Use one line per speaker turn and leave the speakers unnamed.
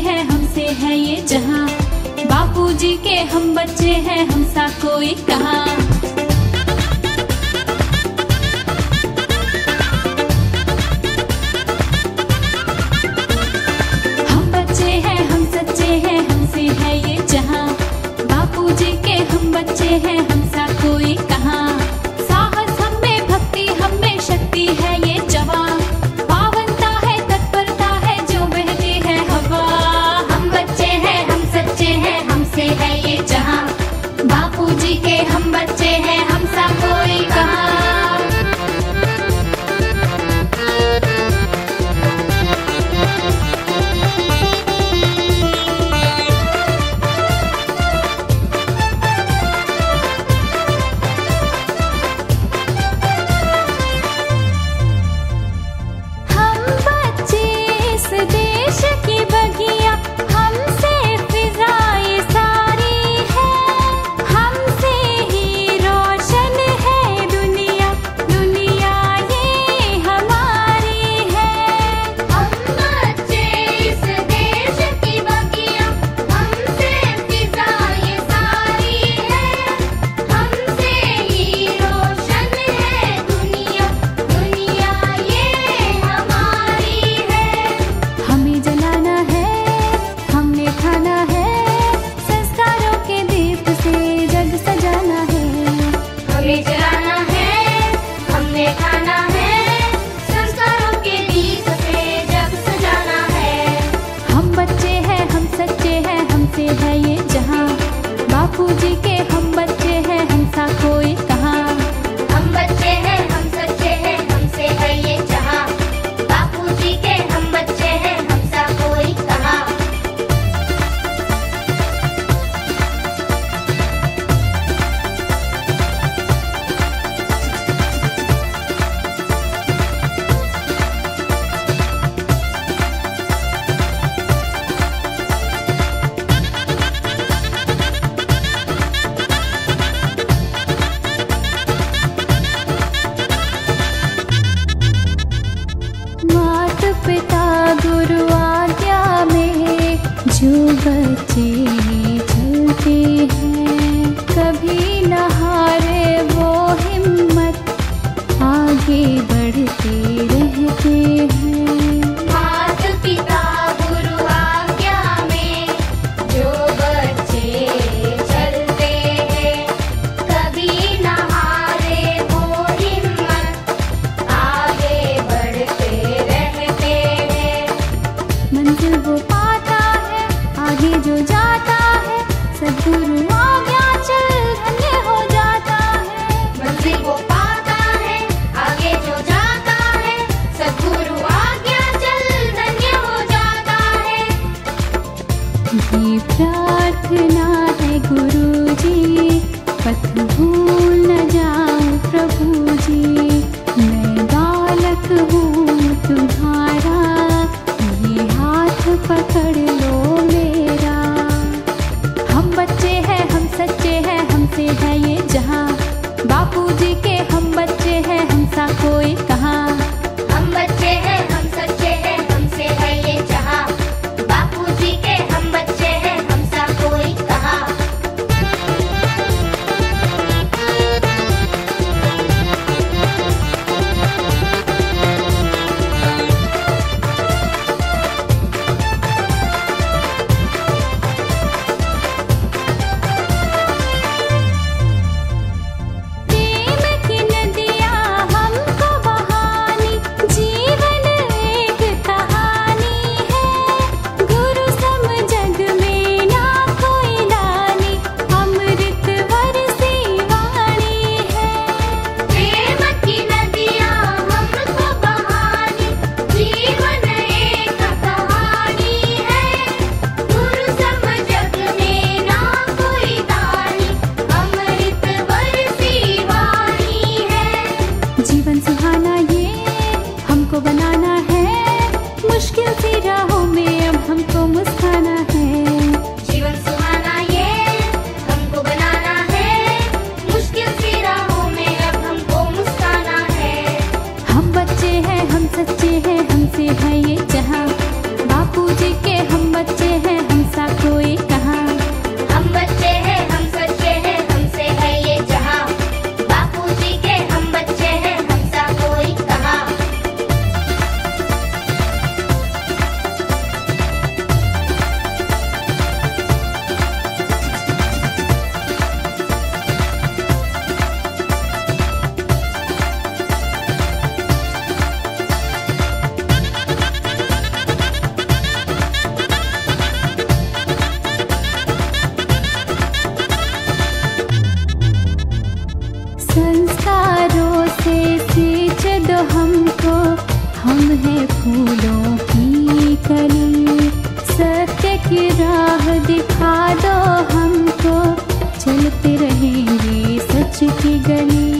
है हमसे है ये जहाँ। बापूजी के हम बच्चे हैं हमसा कोई कहाँ। चलते हैं कभी न हारे वो हिम्मत। आगे बढ़ते रहते हैं।
दो हमको,
हम हैं फूलों की कली। सत्य की राह दिखा दो हमको, चलते रहेंगे सच की गली।